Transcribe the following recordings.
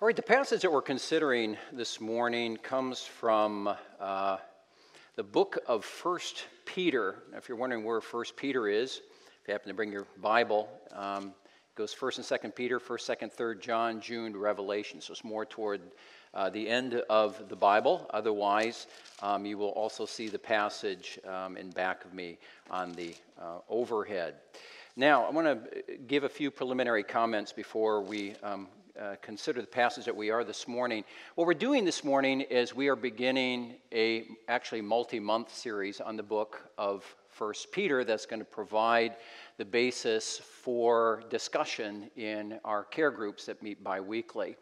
All right, the passage that we're considering this morning comes from uh, the book of First Peter. Now, if you're wondering where First Peter is, if you happen to bring your Bible, um, it goes First and Second Peter, First, Second, Third John, Jude Revelation. So it's more toward uh, the end of the Bible. Otherwise, um, you will also see the passage um, in back of me on the uh, overhead. Now, I want to give a few preliminary comments before we um, uh, consider the passage that we are this morning. What we're doing this morning is we are beginning a actually multi-month series on the book of First Peter that's going to provide the basis for discussion in our care groups that meet biweekly.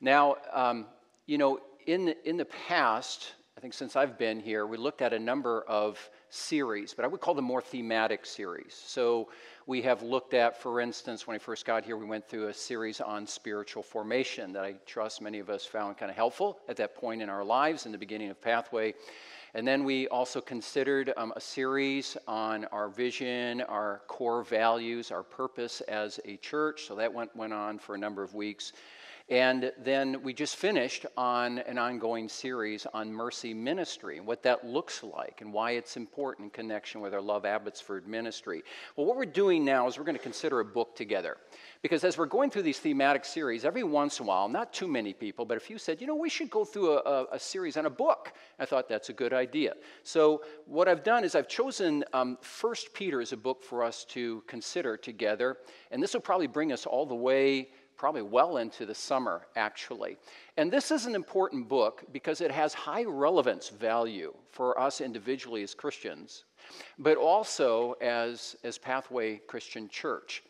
Now, um, you know, in the, in the past, I think since I've been here, we looked at a number of series, but I would call them more thematic series. So we have looked at, for instance, when I first got here, we went through a series on spiritual formation that I trust many of us found kind of helpful at that point in our lives in the beginning of Pathway. And then we also considered um, a series on our vision, our core values, our purpose as a church. So that went, went on for a number of weeks. And then we just finished on an ongoing series on mercy ministry and what that looks like and why it's important in connection with our Love Abbotsford ministry. Well, what we're doing now is we're going to consider a book together. Because as we're going through these thematic series, every once in a while, not too many people, but a few said, you know, we should go through a, a, a series on a book. I thought that's a good idea. So what I've done is I've chosen um, First Peter as a book for us to consider together. And this will probably bring us all the way probably well into the summer, actually. And this is an important book because it has high relevance value for us individually as Christians, but also as, as Pathway Christian Church.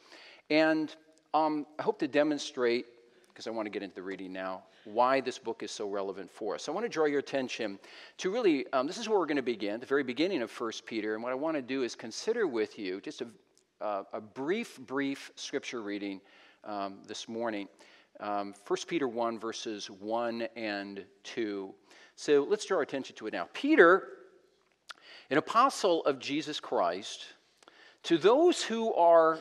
And um, I hope to demonstrate, because I want to get into the reading now, why this book is so relevant for us. I want to draw your attention to really, um, this is where we're going to begin, the very beginning of 1 Peter. And what I want to do is consider with you just a, uh, a brief, brief scripture reading um, this morning. Um, 1 Peter 1, verses 1 and 2. So let's draw our attention to it now. Peter, an apostle of Jesus Christ, to those who are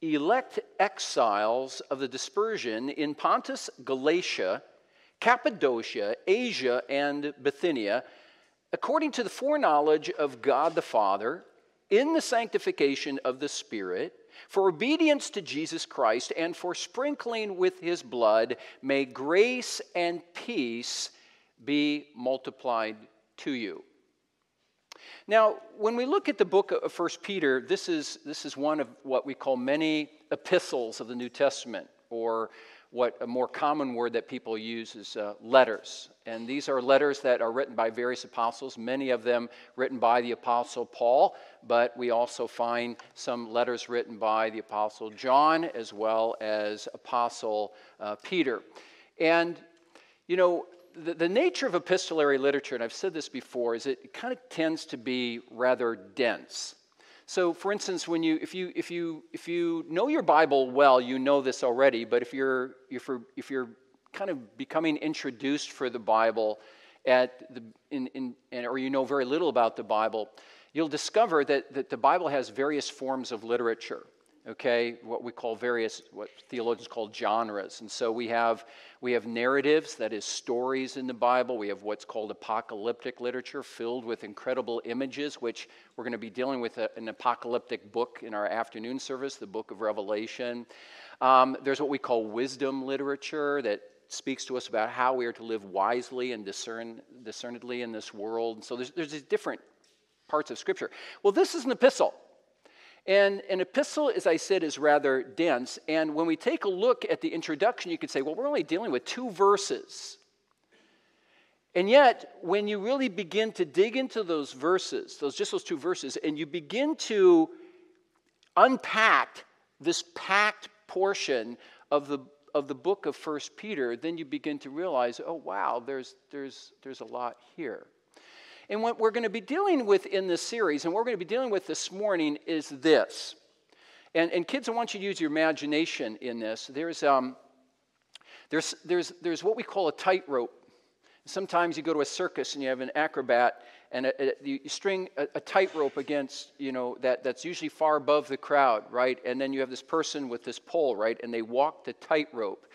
elect exiles of the dispersion in Pontus, Galatia, Cappadocia, Asia, and Bithynia, according to the foreknowledge of God the Father, in the sanctification of the Spirit, for obedience to Jesus Christ and for sprinkling with his blood, may grace and peace be multiplied to you. Now, when we look at the book of First Peter, this is, this is one of what we call many epistles of the New Testament, or what a more common word that people use is uh, letters. And these are letters that are written by various apostles, many of them written by the apostle Paul, but we also find some letters written by the apostle John as well as apostle uh, Peter. And, you know, the, the nature of epistolary literature, and I've said this before, is it kind of tends to be rather dense. So, for instance, when you, if, you, if, you, if you know your Bible well, you know this already, but if you're, if you're, if you're kind of becoming introduced for the Bible, at the, in, in, or you know very little about the Bible, you'll discover that, that the Bible has various forms of literature okay what we call various what theologians call genres. And so we have we have narratives that is stories in the bible. We have what's called apocalyptic literature filled with incredible images which we're going to be dealing with a, an apocalyptic book in our afternoon service the book of revelation. Um, there's what we call wisdom literature that speaks to us about how we are to live wisely and discern discernedly in this world. And so there's, there's these different parts of scripture. Well this is an epistle and an epistle, as I said, is rather dense. And when we take a look at the introduction, you could say, well, we're only dealing with two verses. And yet, when you really begin to dig into those verses, those just those two verses, and you begin to unpack this packed portion of the of the book of First Peter, then you begin to realize, oh wow, there's there's there's a lot here. And what we're going to be dealing with in this series, and what we're going to be dealing with this morning, is this. And, and kids, I want you to use your imagination in this. There's, um, there's, there's, there's what we call a tightrope. Sometimes you go to a circus and you have an acrobat, and a, a, you string a, a tightrope against, you know, that, that's usually far above the crowd, right? And then you have this person with this pole, right? And they walk the tightrope.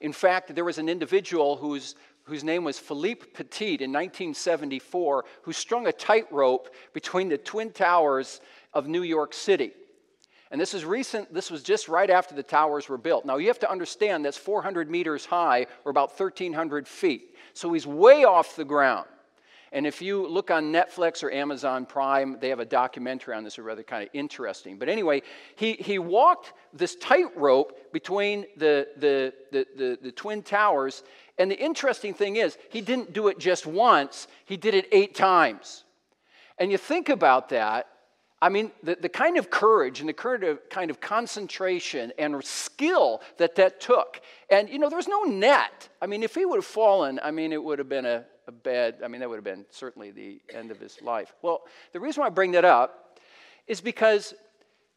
In fact, there was an individual whose, whose name was Philippe Petit in 1974 who strung a tightrope between the Twin Towers of New York City. And this is recent, this was just right after the towers were built. Now you have to understand that's 400 meters high or about 1,300 feet. So he's way off the ground. And if you look on Netflix or Amazon Prime, they have a documentary on this, a rather kind of interesting. But anyway, he, he walked this tightrope between the, the, the, the, the Twin Towers. And the interesting thing is, he didn't do it just once, he did it eight times. And you think about that, I mean, the, the kind of courage and the kind of, kind of concentration and skill that that took. And, you know, there was no net. I mean, if he would have fallen, I mean, it would have been a, a bad, I mean, that would have been certainly the end of his life. Well, the reason why I bring that up is because,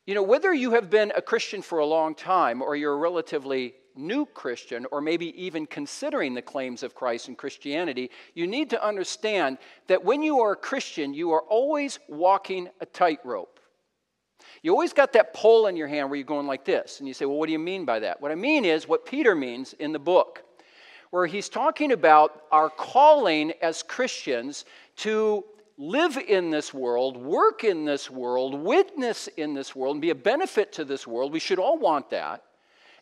you know, whether you have been a Christian for a long time or you're a relatively new Christian, or maybe even considering the claims of Christ and Christianity, you need to understand that when you are a Christian, you are always walking a tightrope. You always got that pole in your hand where you're going like this. And you say, well, what do you mean by that? What I mean is what Peter means in the book, where he's talking about our calling as Christians to live in this world, work in this world, witness in this world, and be a benefit to this world. We should all want that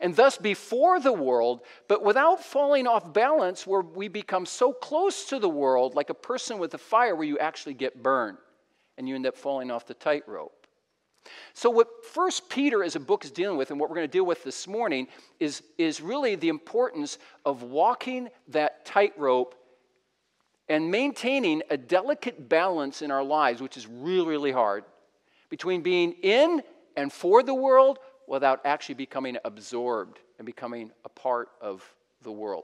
and thus before the world, but without falling off balance where we become so close to the world, like a person with a fire, where you actually get burned and you end up falling off the tightrope. So, what First Peter as a book is dealing with, and what we're going to deal with this morning, is, is really the importance of walking that tightrope and maintaining a delicate balance in our lives, which is really, really hard, between being in and for the world without actually becoming absorbed and becoming a part of the world.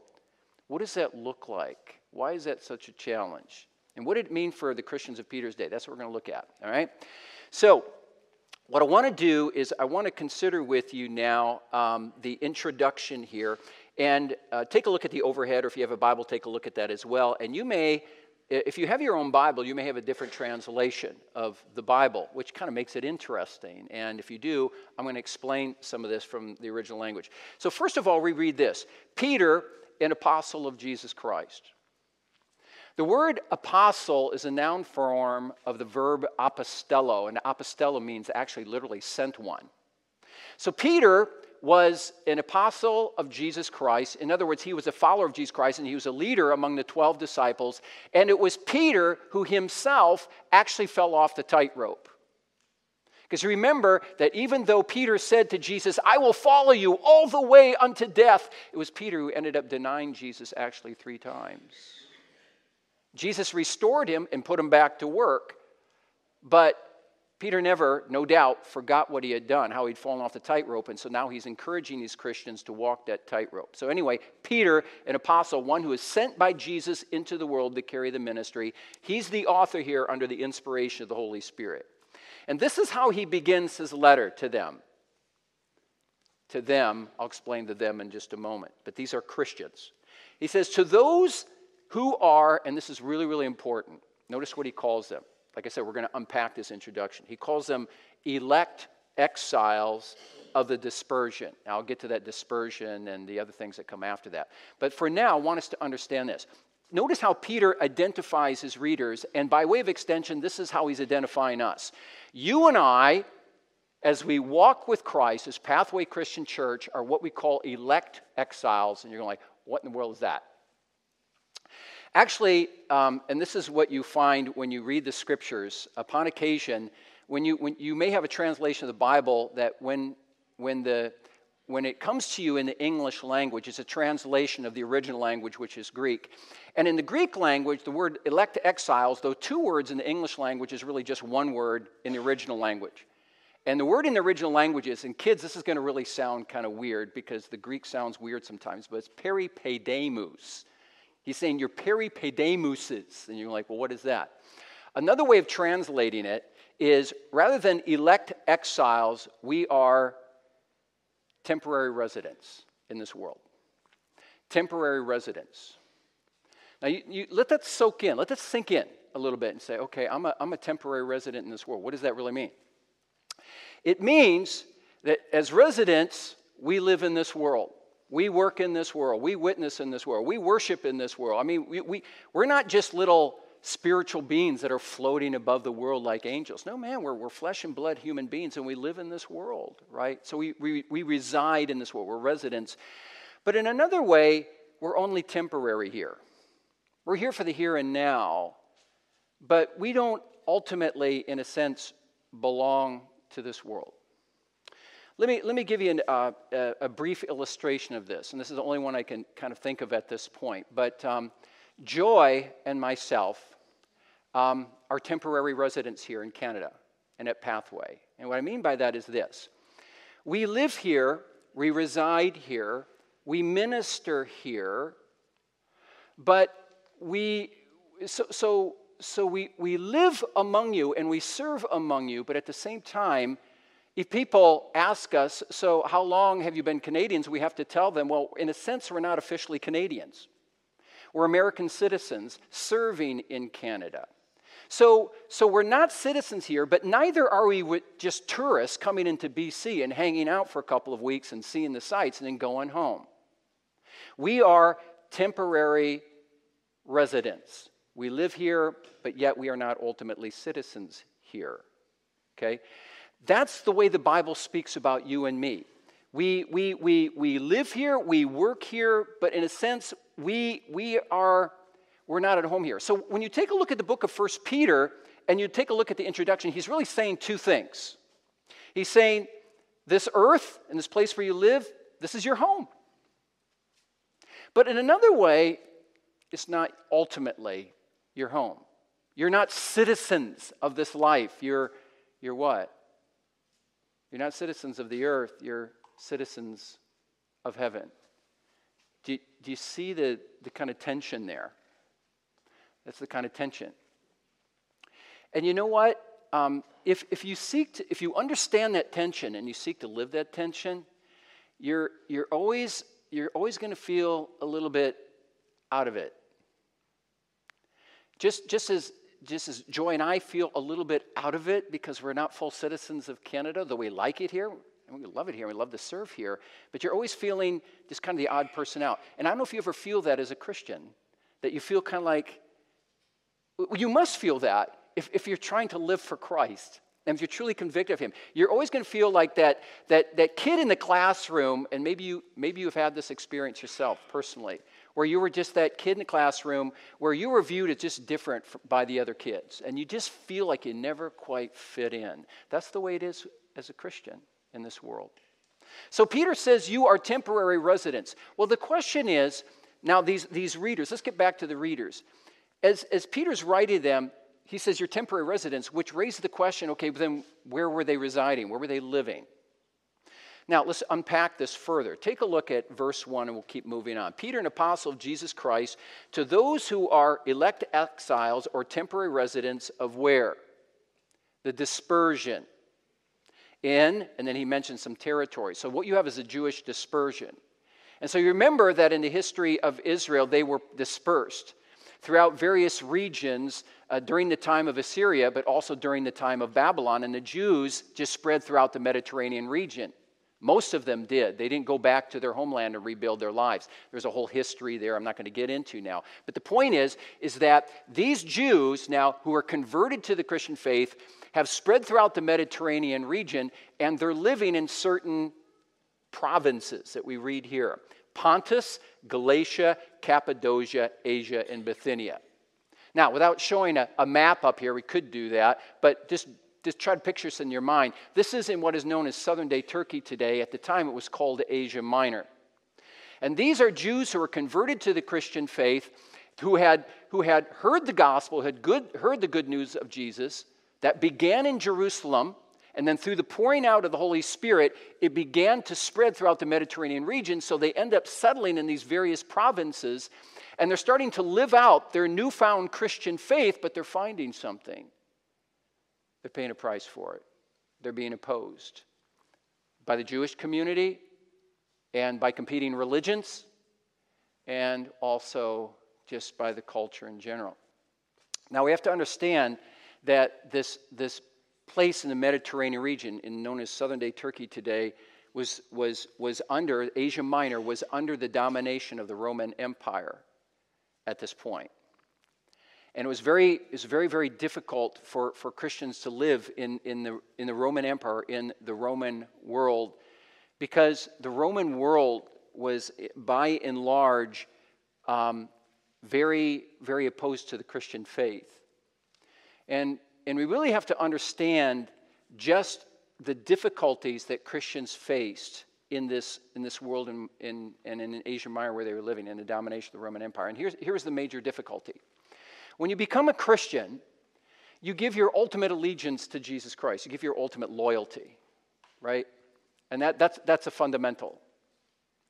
What does that look like? Why is that such a challenge? And what did it mean for the Christians of Peter's day? That's what we're going to look at, all right? So, what I want to do is I want to consider with you now um, the introduction here and uh, take a look at the overhead, or if you have a Bible, take a look at that as well. And you may if you have your own Bible, you may have a different translation of the Bible, which kind of makes it interesting. And if you do, I'm going to explain some of this from the original language. So, first of all, we read this Peter, an apostle of Jesus Christ. The word apostle is a noun form of the verb apostello, and apostello means actually literally sent one. So, Peter was an apostle of Jesus Christ. In other words, he was a follower of Jesus Christ and he was a leader among the 12 disciples. And it was Peter who himself actually fell off the tightrope. Because remember that even though Peter said to Jesus, I will follow you all the way unto death, it was Peter who ended up denying Jesus actually three times. Jesus restored him and put him back to work, but Peter never, no doubt, forgot what he had done, how he'd fallen off the tightrope, and so now he's encouraging these Christians to walk that tightrope. So, anyway, Peter, an apostle, one who is sent by Jesus into the world to carry the ministry, he's the author here under the inspiration of the Holy Spirit. And this is how he begins his letter to them. To them, I'll explain to them in just a moment, but these are Christians. He says, To those who are, and this is really, really important, notice what he calls them like I said, we're going to unpack this introduction. He calls them elect exiles of the dispersion. Now, I'll get to that dispersion and the other things that come after that. But for now, I want us to understand this. Notice how Peter identifies his readers, and by way of extension, this is how he's identifying us. You and I, as we walk with Christ as Pathway Christian Church, are what we call elect exiles. And you're going like, what in the world is that? Actually, um, and this is what you find when you read the scriptures, upon occasion, when you, when you may have a translation of the Bible that when, when, the, when it comes to you in the English language, it's a translation of the original language, which is Greek. And in the Greek language, the word elect exiles, though two words in the English language, is really just one word in the original language. And the word in the original language is, and kids, this is going to really sound kind of weird because the Greek sounds weird sometimes, but it's peripaidemus. He's saying you're peripedemuses. And you're like, well, what is that? Another way of translating it is rather than elect exiles, we are temporary residents in this world. Temporary residents. Now, you, you, let that soak in. Let that sink in a little bit and say, okay, I'm a, I'm a temporary resident in this world. What does that really mean? It means that as residents, we live in this world. We work in this world. We witness in this world. We worship in this world. I mean, we, we, we're not just little spiritual beings that are floating above the world like angels. No, man, we're, we're flesh and blood human beings and we live in this world, right? So we, we, we reside in this world. We're residents. But in another way, we're only temporary here. We're here for the here and now, but we don't ultimately, in a sense, belong to this world. Let me, let me give you an, uh, a, a, brief illustration of this, and this is the only one I can kind of think of at this point. But um, Joy and myself um, are temporary residents here in Canada and at Pathway. And what I mean by that is this we live here, we reside here, we minister here, but we, so, so, so we, we live among you and we serve among you, but at the same time, if people ask us, so how long have you been Canadians? We have to tell them, well, in a sense, we're not officially Canadians. We're American citizens serving in Canada. So, so we're not citizens here, but neither are we just tourists coming into BC and hanging out for a couple of weeks and seeing the sights and then going home. We are temporary residents. We live here, but yet we are not ultimately citizens here. Okay? That's the way the Bible speaks about you and me. We, we, we, we live here, we work here, but in a sense, we, we are, we're not at home here. So when you take a look at the book of First Peter and you take a look at the introduction, he's really saying two things. He's saying, this earth and this place where you live, this is your home. But in another way, it's not ultimately your home. You're not citizens of this life. You're, you're what? You're not citizens of the earth, you're citizens of heaven. Do you, do you see the, the kind of tension there? That's the kind of tension. And you know what? Um, if, if you seek to, if you understand that tension and you seek to live that tension, you're, you're always, you're always going to feel a little bit out of it. Just, just as just as Joy and I feel a little bit out of it because we're not full citizens of Canada, though we like it here, and we love it here, we love to serve here, but you're always feeling just kind of the odd person out. And I don't know if you ever feel that as a Christian, that you feel kind of like, you must feel that if, if you're trying to live for Christ. And if you're truly convicted of him, you're always going to feel like that, that, that kid in the classroom, and maybe you, maybe you've had this experience yourself personally, where you were just that kid in the classroom, where you were viewed as just different by the other kids, and you just feel like you never quite fit in. That's the way it is as a Christian in this world. So Peter says, You are temporary residents. Well, the question is now, these, these readers, let's get back to the readers. As, as Peter's writing them, he says, You're temporary residents, which raises the question okay, then where were they residing? Where were they living? Now, let's unpack this further. Take a look at verse 1 and we'll keep moving on. Peter, an apostle of Jesus Christ, to those who are elect exiles or temporary residents of where? The dispersion. In, and then he mentions some territory. So, what you have is a Jewish dispersion. And so, you remember that in the history of Israel, they were dispersed throughout various regions uh, during the time of Assyria, but also during the time of Babylon. And the Jews just spread throughout the Mediterranean region. Most of them did. They didn't go back to their homeland and rebuild their lives. There's a whole history there I'm not going to get into now. But the point is is that these Jews now who are converted to the Christian faith have spread throughout the Mediterranean region and they're living in certain provinces that we read here. Pontus, Galatia, Cappadocia, Asia, and Bithynia. Now, without showing a, a map up here, we could do that, but just just try to picture this in your mind. This is in what is known as southern day Turkey today. At the time, it was called Asia Minor. And these are Jews who were converted to the Christian faith, who had, who had heard the gospel, had good, heard the good news of Jesus, that began in Jerusalem, and then through the pouring out of the Holy Spirit, it began to spread throughout the Mediterranean region. So they end up settling in these various provinces, and they're starting to live out their newfound Christian faith, but they're finding something. They're paying a price for it. They're being opposed by the Jewish community and by competing religions and also just by the culture in general. Now we have to understand that this, this place in the Mediterranean region, in known as southern day Turkey today, was, was, was under, Asia Minor was under the domination of the Roman Empire at this point. And it was very, it was very, very difficult for, for Christians to live in, in, the, in the Roman Empire, in the Roman world, because the Roman world was, by and large, um, very, very opposed to the Christian faith. And, and we really have to understand just the difficulties that Christians faced in this, in this world in, in, and in Asia Minor where they were living in the domination of the Roman Empire. And here's, here's the major difficulty. When you become a Christian, you give your ultimate allegiance to Jesus Christ. You give your ultimate loyalty, right? And that, that's, that's a fundamental.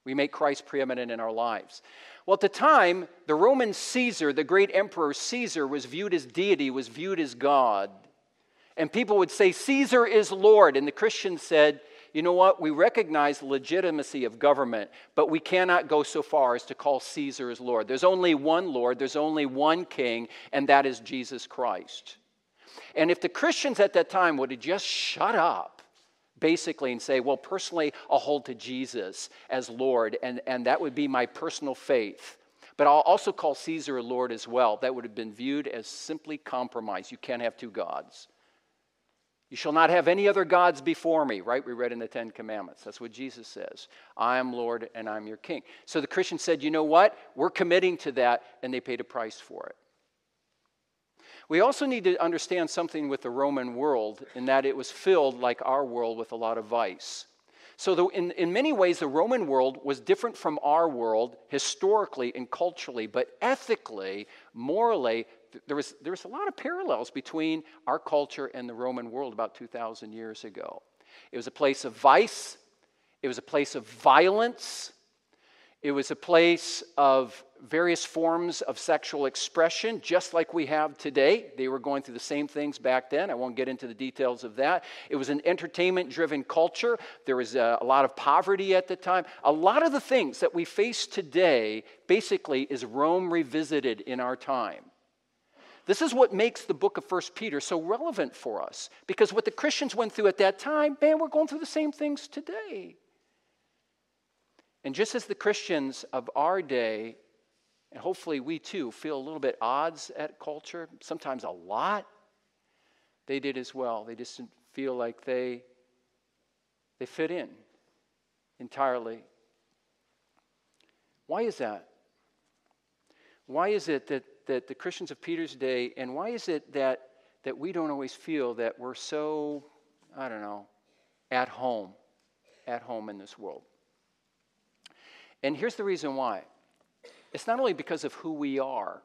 We make Christ preeminent in our lives. Well, at the time, the Roman Caesar, the great emperor Caesar, was viewed as deity, was viewed as God. And people would say, Caesar is Lord. And the Christians said, you know what? We recognize legitimacy of government, but we cannot go so far as to call Caesar as Lord. There's only one Lord, there's only one king, and that is Jesus Christ. And if the Christians at that time would have just shut up, basically, and say, well, personally, I'll hold to Jesus as Lord, and, and that would be my personal faith. But I'll also call Caesar a Lord as well. That would have been viewed as simply compromise. You can't have two gods. You shall not have any other gods before me, right? We read in the Ten Commandments. That's what Jesus says. I am Lord and I'm your king. So the Christian said, you know what? We're committing to that, and they paid a price for it. We also need to understand something with the Roman world in that it was filled, like our world, with a lot of vice. So, the, in, in many ways, the Roman world was different from our world historically and culturally, but ethically, morally, there was, there was a lot of parallels between our culture and the Roman world about 2,000 years ago. It was a place of vice, it was a place of violence, it was a place of various forms of sexual expression, just like we have today. They were going through the same things back then. I won't get into the details of that. It was an entertainment driven culture. There was a, a, lot of poverty at the time. A lot of the things that we face today basically is Rome revisited in our time. This is what makes the book of First Peter so relevant for us because what the Christians went through at that time, man, we're going through the same things today. And just as the Christians of our day, and hopefully we too, feel a little bit odds at culture, sometimes a lot, they did as well. They just didn't feel like they, they fit in entirely. Why is that? Why is it that that the Christians of Peter's day, and why is it that, that we don't always feel that we're so, I don't know, at home, at home in this world? And here's the reason why it's not only because of who we are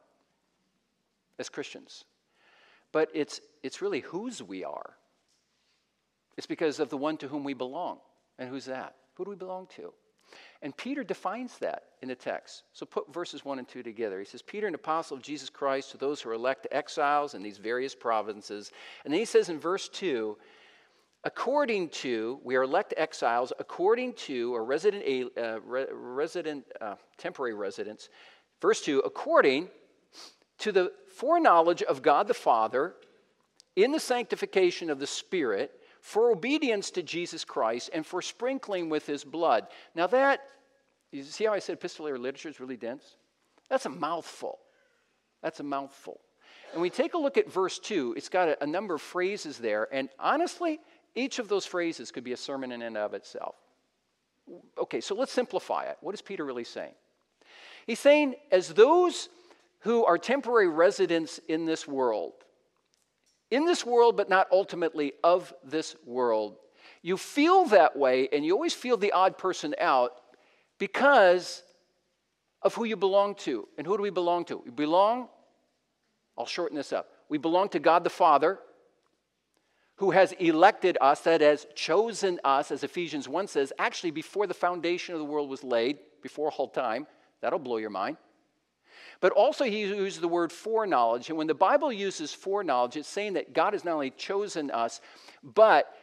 as Christians, but it's, it's really whose we are. It's because of the one to whom we belong. And who's that? Who do we belong to? And Peter defines that in the text. So put verses 1 and 2 together. He says, Peter, an apostle of Jesus Christ, to those who are elect exiles in these various provinces. And then he says in verse 2, according to, we are elect exiles according to, or resident, uh, resident uh, temporary residents. Verse 2, according to the foreknowledge of God the Father in the sanctification of the Spirit for obedience to Jesus Christ and for sprinkling with his blood. Now, that, you see how I said epistolary literature is really dense? That's a mouthful. That's a mouthful. And we take a look at verse 2, it's got a, a number of phrases there, and honestly, each of those phrases could be a sermon in and of itself. Okay, so let's simplify it. What is Peter really saying? He's saying, as those who are temporary residents in this world, in this world, but not ultimately of this world. You feel that way, and you always feel the odd person out because of who you belong to. And who do we belong to? We belong, I'll shorten this up. We belong to God the Father, who has elected us, that has chosen us, as Ephesians 1 says, actually before the foundation of the world was laid, before all time. That'll blow your mind. But also, he uses the word foreknowledge. And when the Bible uses foreknowledge, it's saying that God has not only chosen us, but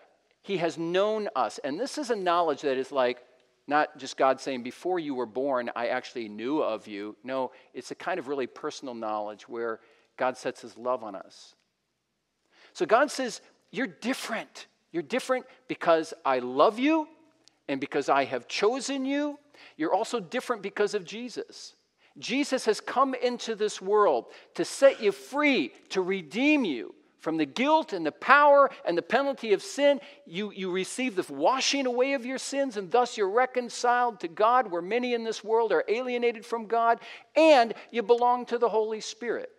he has known us. And this is a knowledge that is like not just God saying, Before you were born, I actually knew of you. No, it's a kind of really personal knowledge where God sets his love on us. So God says, You're different. You're different because I love you and because I have chosen you, you're also different because of Jesus. Jesus has come into this world to set you free, to redeem you from the guilt and the power and the penalty of sin. You, you receive the washing away of your sins, and thus you're reconciled to God, where many in this world are alienated from God, and you belong to the Holy Spirit.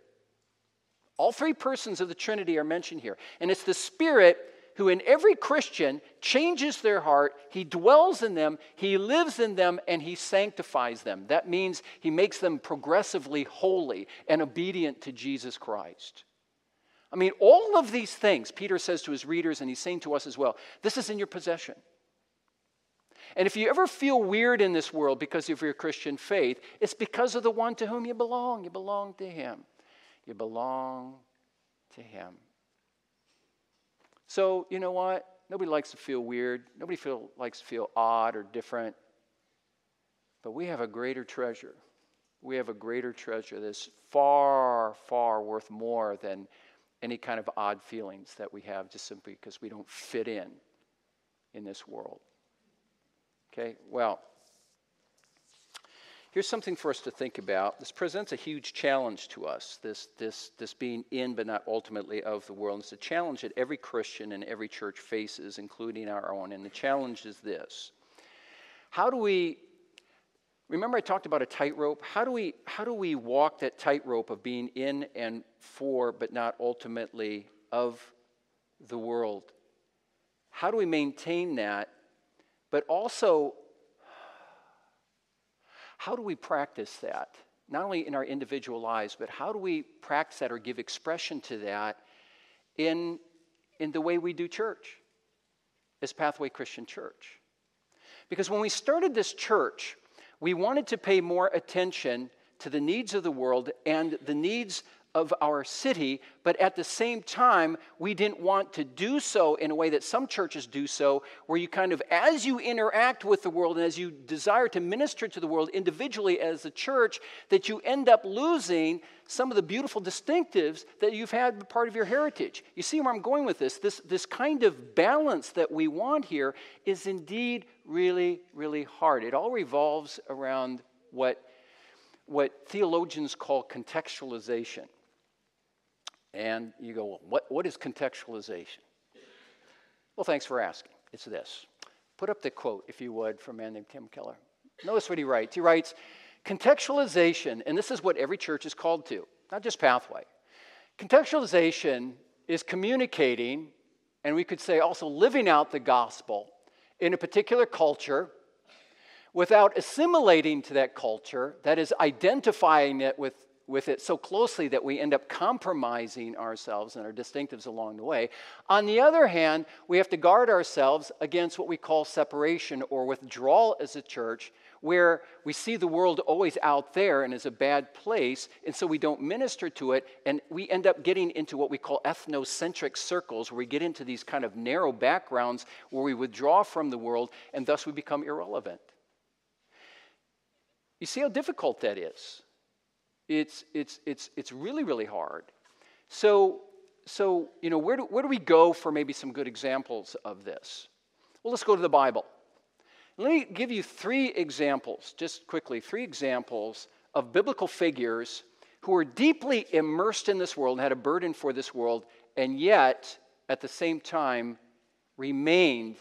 All three persons of the Trinity are mentioned here. And it's the Spirit who, in every Christian, changes their heart. He dwells in them, He lives in them, and He sanctifies them. That means He makes them progressively holy and obedient to Jesus Christ. I mean, all of these things, Peter says to his readers, and he's saying to us as well this is in your possession. And if you ever feel weird in this world because of your Christian faith, it's because of the one to whom you belong. You belong to Him. You belong to Him. So, you know what? Nobody likes to feel weird. Nobody feel, likes to feel odd or different. But we have a greater treasure. We have a greater treasure that's far, far worth more than any kind of odd feelings that we have just simply because we don't fit in in this world. Okay, well, here's something for us to think about. This presents a huge challenge to us, this, this, this being in but not ultimately of the world. It's a challenge that every Christian and every church faces, including our own. And the challenge is this How do we Remember, I talked about a tightrope? How do we, how do we walk that tightrope of being in and for, but not ultimately of the world? How do we maintain that? But also, how do we practice that? Not only in our individual lives, but how do we practice that or give expression to that in, in the way we do church as Pathway Christian Church? Because when we started this church, we wanted to pay more attention to the needs of the world and the needs of our city, but at the same time, we didn't want to do so in a way that some churches do so, where you kind of, as you interact with the world and as you desire to minister to the world individually as a church, that you end up losing some of the beautiful distinctives that you've had part of your heritage. You see where I'm going with this? This, this kind of balance that we want here is indeed really, really hard. It all revolves around what, what theologians call contextualization. And you go, well, what, what is contextualization? Well, thanks for asking. It's this. Put up the quote, if you would, from a man named Tim Keller. Notice what he writes. He writes, contextualization, and this is what every church is called to, not just Pathway. Contextualization is communicating, and we could say also living out the gospel in a particular culture without assimilating to that culture, that is, identifying it with with it so closely that we end up compromising ourselves and our distinctives along the way. On the other hand, we have to guard ourselves against what we call separation or withdrawal as a church, where we see the world always out there and is a bad place, and so we don't minister to it, and we end up getting into what we call ethnocentric circles, where we get into these kind of narrow backgrounds where we withdraw from the world, and thus we become irrelevant. You see how difficult that is? It's, it's, it's, it's really, really hard. So, so you know, where do, where do we go for maybe some good examples of this? Well, let's go to the Bible. Let me give you three examples, just quickly, three examples of biblical figures who were deeply immersed in this world and had a burden for this world, and yet, at the same time, remained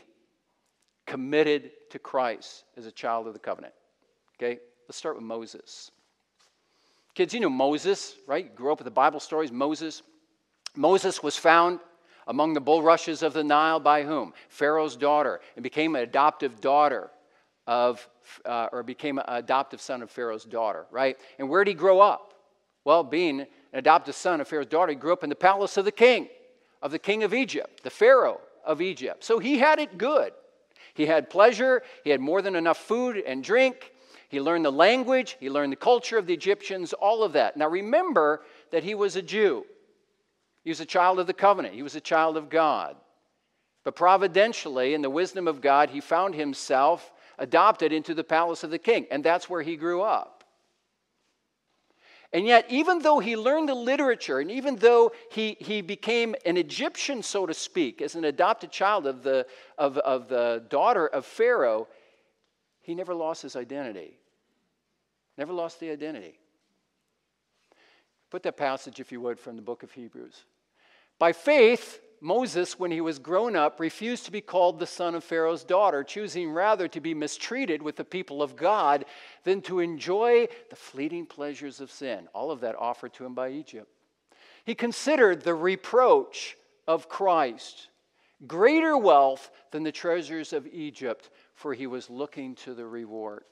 committed to Christ as a child of the covenant. Okay, let's start with Moses. Kids, you know Moses, right? You grew up with the Bible stories. Moses. Moses was found among the bulrushes of the Nile by whom? Pharaoh's daughter, and became an adoptive daughter of, uh, or became an adoptive son of Pharaoh's daughter, right? And where did he grow up? Well, being an adoptive son of Pharaoh's daughter, he grew up in the palace of the king, of the king of Egypt, the Pharaoh of Egypt. So he had it good. He had pleasure, he had more than enough food and drink, he learned the language, he learned the culture of the Egyptians, all of that. Now remember that he was a Jew. He was a child of the covenant, he was a child of God. But providentially, in the wisdom of God, he found himself adopted into the palace of the king, and that's where he grew up. And yet, even though he learned the literature, and even though he, he became an Egyptian, so to speak, as an adopted child of the, of, of the daughter of Pharaoh, he never lost his identity. Never lost the identity. Put that passage, if you would, from the book of Hebrews. By faith, Moses, when he was grown up, refused to be called the son of Pharaoh's daughter, choosing rather to be mistreated with the people of God than to enjoy the fleeting pleasures of sin. All of that offered to him by Egypt. He considered the reproach of Christ greater wealth than the treasures of Egypt, for he was looking to the reward.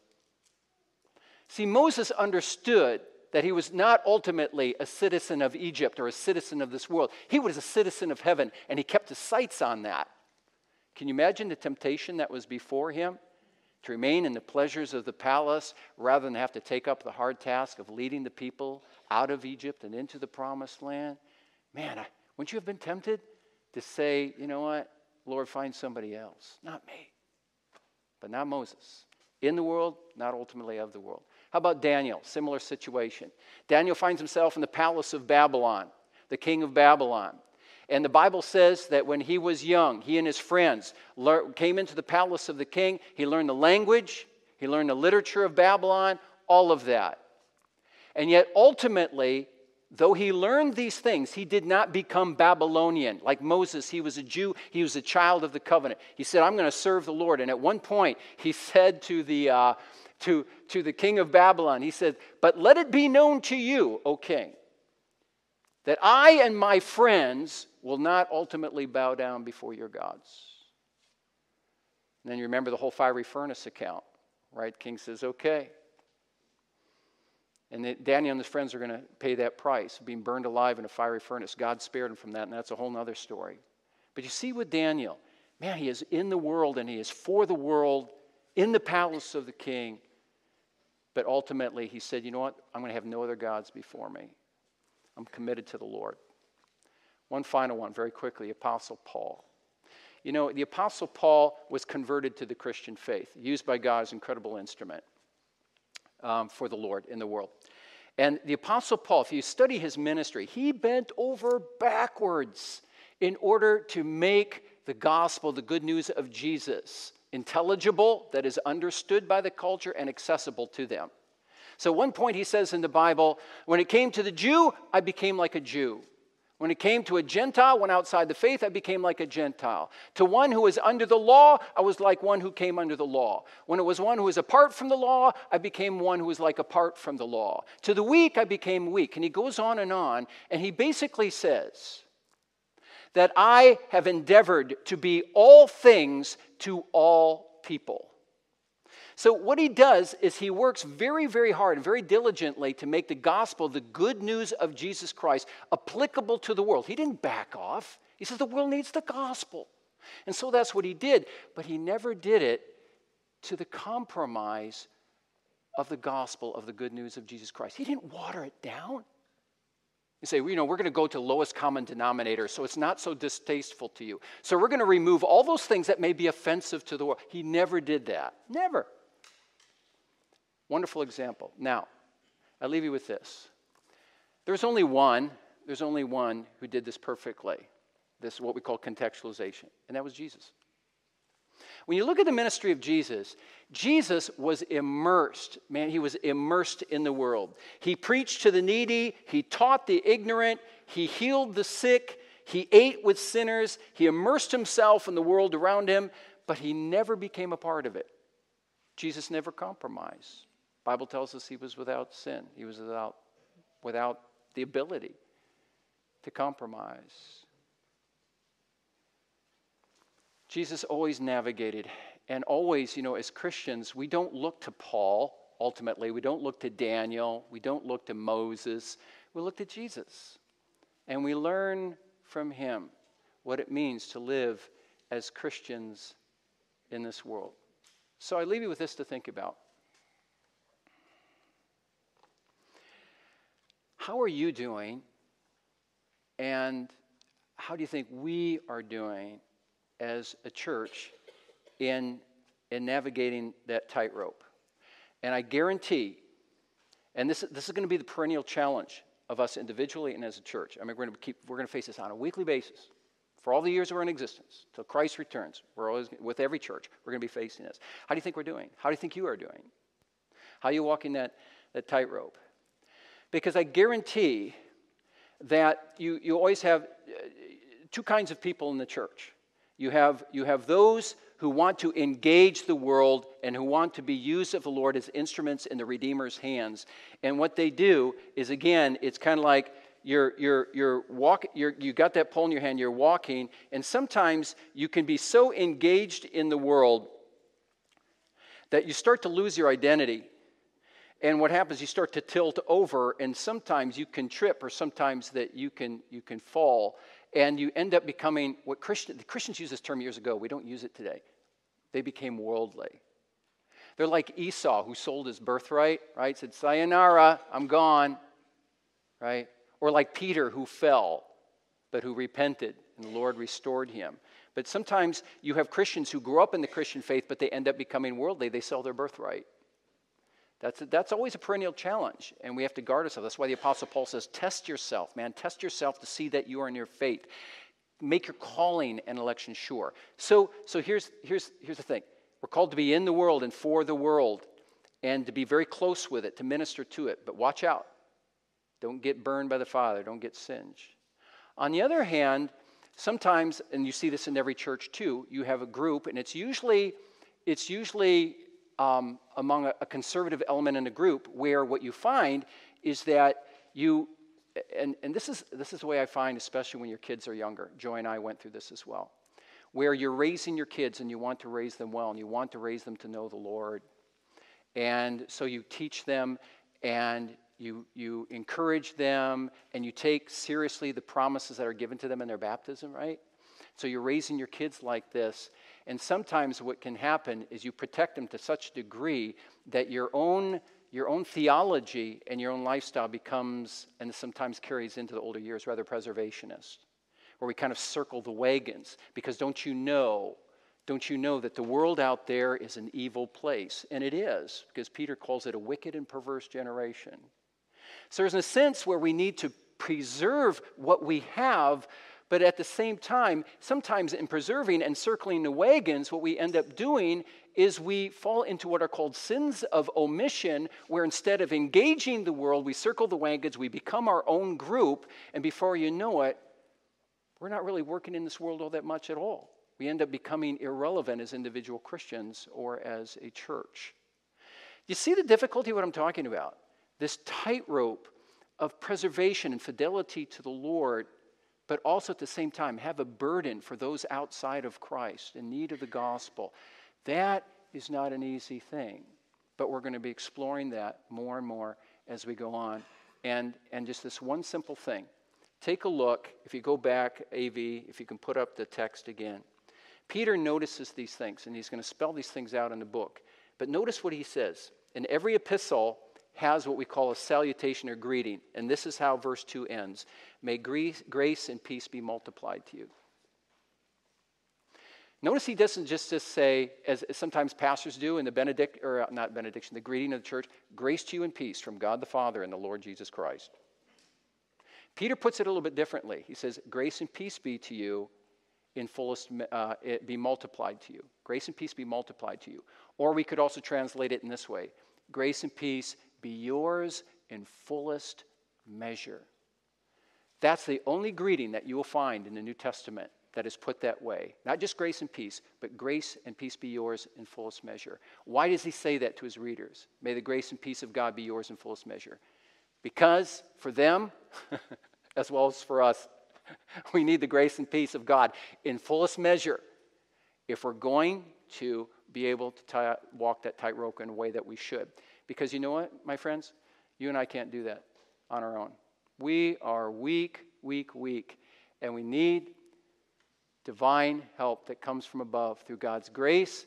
See, Moses understood that he was not ultimately a citizen of Egypt or a citizen of this world. He was a citizen of heaven, and he kept his sights on that. Can you imagine the temptation that was before him? To remain in the pleasures of the palace rather than have to take up the hard task of leading the people out of Egypt and into the promised land? Man, I, wouldn't you have been tempted to say, you know what, Lord, find somebody else? Not me, but not Moses. In the world, not ultimately of the world. How about Daniel? Similar situation. Daniel finds himself in the palace of Babylon, the king of Babylon. And the Bible says that when he was young, he and his friends came into the palace of the king. He learned the language, he learned the literature of Babylon, all of that. And yet, ultimately, though he learned these things, he did not become Babylonian. Like Moses, he was a Jew, he was a child of the covenant. He said, I'm going to serve the Lord. And at one point, he said to the, uh, to, to the king of Babylon, he said, But let it be known to you, O king, that I and my friends will not ultimately bow down before your gods. And then you remember the whole fiery furnace account, right? King says, Okay. And Daniel and his friends are going to pay that price, being burned alive in a fiery furnace. God spared him from that, and that's a whole other story. But you see with Daniel, man, he is in the world and he is for the world, in the palace of the king. But ultimately, he said, You know what? I'm going to have no other gods before me. I'm committed to the Lord. One final one, very quickly Apostle Paul. You know, the Apostle Paul was converted to the Christian faith, used by God as incredible instrument um, for the Lord in the world. And the Apostle Paul, if you study his ministry, he bent over backwards in order to make the gospel, the good news of Jesus, intelligible, that is understood by the culture, and accessible to them. So, one point he says in the Bible, when it came to the Jew, I became like a Jew. When it came to a Gentile, one outside the faith, I became like a Gentile. To one who was under the law, I was like one who came under the law. When it was one who was apart from the law, I became one who was like apart from the law. To the weak, I became weak. And he goes on and on, and he basically says, that I have endeavored to be all things to all people. So, what he does is he works very, very hard and very diligently to make the gospel, the good news of Jesus Christ, applicable to the world. He didn't back off. He says the world needs the gospel. And so that's what he did. But he never did it to the compromise of the gospel of the good news of Jesus Christ. He didn't water it down. You say, well, you know, we're going to go to lowest common denominator so it's not so distasteful to you. So we're going to remove all those things that may be offensive to the world. He never did that. Never. Wonderful example. Now, I leave you with this. There's only one, there's only one who did this perfectly. This is what we call contextualization, and that was Jesus. When you look at the ministry of Jesus, Jesus was immersed. Man, he was immersed in the world. He preached to the needy, he taught the ignorant, he healed the sick, he ate with sinners, he immersed himself in the world around him, but he never became a part of it. Jesus never compromised. Bible tells us he was without sin. He was without, without the ability to compromise. Jesus always navigated, and always, you know, as Christians, we don't look to Paul ultimately. We don't look to Daniel. We don't look to Moses. We look to Jesus. And we learn from him what it means to live as Christians in this world. So I leave you with this to think about. How are you doing? And how do you think we are doing as a church in, in navigating that tightrope. And I guarantee, and this, this is going to be the perennial challenge of us individually and as a church. I mean, we're going to keep we're going to face this on a weekly basis. For all the years we're in existence, till Christ returns, we're always, with every church, we're going to be facing this. How do you think we're doing? How do you think you are doing? How are you walking that, that tightrope? Because I guarantee that you, you always have uh, two kinds of people in the church. You have, you have those who want to engage the world and who want to be used of the Lord as instruments in the Redeemer's hands. And what they do is, again, it's kind of like you're, you're, you're walk, you're, you got that pole in your hand, you're walking, and sometimes you can be so engaged in the world that you start to lose your identity. And what happens, you start to tilt over, and sometimes you can trip, or sometimes that you can, you can fall and you end up becoming what Christian, the Christians used this term years ago. We don't use it today. They became worldly. They're like Esau, who sold his birthright, right? Said, Sayonara, I'm gone, right? Or like Peter, who fell, but who repented, and the Lord restored him. But sometimes you have Christians who grew up in the Christian faith, but they end up becoming worldly. They sell their birthright. That's, that's always a perennial challenge, and we have to guard ourselves. That's why the Apostle Paul says, Test yourself, man. Test yourself to see that you are in your faith. Make your calling and election sure. So, so here's, here's, here's the thing we're called to be in the world and for the world, and to be very close with it, to minister to it. But watch out. Don't get burned by the Father, don't get singed. On the other hand, sometimes, and you see this in every church too, you have a group, and it's usually, it's usually um, among a, a conservative element in a group where what you find is that you and, and this, is, this is the way I find, especially when your kids are younger. Joy and I went through this as well. Where you're raising your kids and you want to raise them well and you want to raise them to know the Lord. And so you teach them and you, you encourage them and you take seriously the promises that are given to them in their baptism, right? So you're raising your kids like this. And sometimes what can happen is you protect them to such a degree that your own, your own theology and your own lifestyle becomes, and sometimes carries into the older years, rather preservationist, where we kind of circle the wagons. Because don't you know, don't you know that the world out there is an evil place? And it is, because Peter calls it a wicked and perverse generation. So there's a sense where we need to preserve what we have but at the same time, sometimes in preserving and circling the wagons, what we end up doing is we fall into what are called sins of omission, where instead of engaging the world, we circle the wagons, we become our own group, and before you know it, we're not really working in this world all that much at all. We end up becoming irrelevant as individual Christians or as a church. You see the difficulty what I'm talking about? This tightrope of preservation and fidelity to the Lord but also at the same time have a burden for those outside of Christ in need of the gospel. That is not an easy thing, but we're going to be exploring that more and more as we go on. And, and just this one simple thing take a look, if you go back, AV, if you can put up the text again. Peter notices these things, and he's going to spell these things out in the book. But notice what he says. In every epistle, has what we call a salutation or greeting. And this is how verse 2 ends May grace and peace be multiplied to you. Notice he doesn't just, just say, as, sometimes pastors do in the benedict, or not benediction, the greeting of the church, grace to you and peace from God the Father and the Lord Jesus Christ. Peter puts it a little bit differently. He says, grace and peace be to you in fullest, uh, be multiplied to you. Grace and peace be multiplied to you. Or we could also translate it in this way grace and peace be yours in fullest measure. That's the only greeting that you will find in the New Testament that is put that way. Not just grace and peace, but grace and peace be yours in fullest measure. Why does he say that to his readers? May the grace and peace of God be yours in fullest measure. Because for them, as well as for us, we need the grace and peace of God in fullest measure if we're going to be able to tie, walk that tightrope in a way that we should. Because you know what, my friends? You and I can't do that on our own. We are weak, weak, weak, and we need divine help that comes from above through God's grace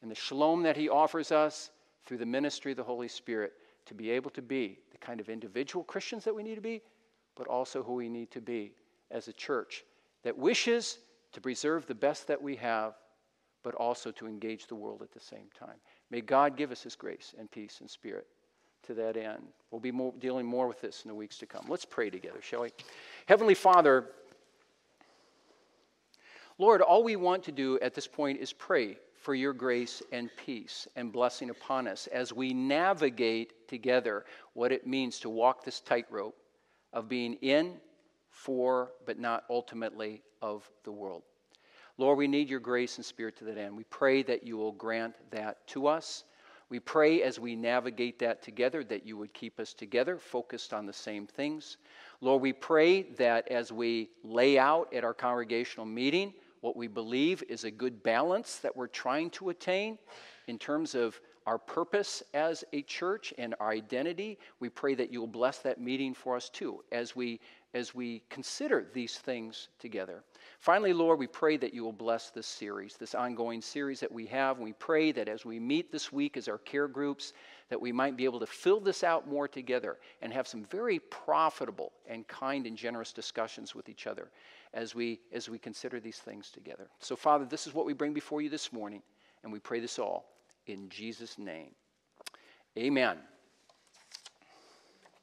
and the shalom that He offers us through the ministry of the Holy Spirit to be able to be the kind of individual Christians that we need to be, but also who we need to be as a church that wishes to preserve the best that we have, but also to engage the world at the same time. May God give us His grace and peace and spirit to that end. We'll be more, dealing more with this in the weeks to come. Let's pray together, shall we? Heavenly Father, Lord, all we want to do at this point is pray for your grace and peace and blessing upon us as we navigate together what it means to walk this tightrope of being in, for, but not ultimately of the world. Lord, we need your grace and spirit to that end. We pray that you will grant that to us. We pray as we navigate that together that you would keep us together, focused on the same things. Lord, we pray that as we lay out at our congregational meeting what we believe is a good balance that we're trying to attain in terms of our purpose as a church and our identity. We pray that you will bless that meeting for us too as we as we consider these things together. Finally, Lord, we pray that you will bless this series, this ongoing series that we have. We pray that as we meet this week as our care groups, that we might be able to fill this out more together and have some very profitable and kind and generous discussions with each other as we as we consider these things together. So, Father, this is what we bring before you this morning, and we pray this all in Jesus' name. Amen.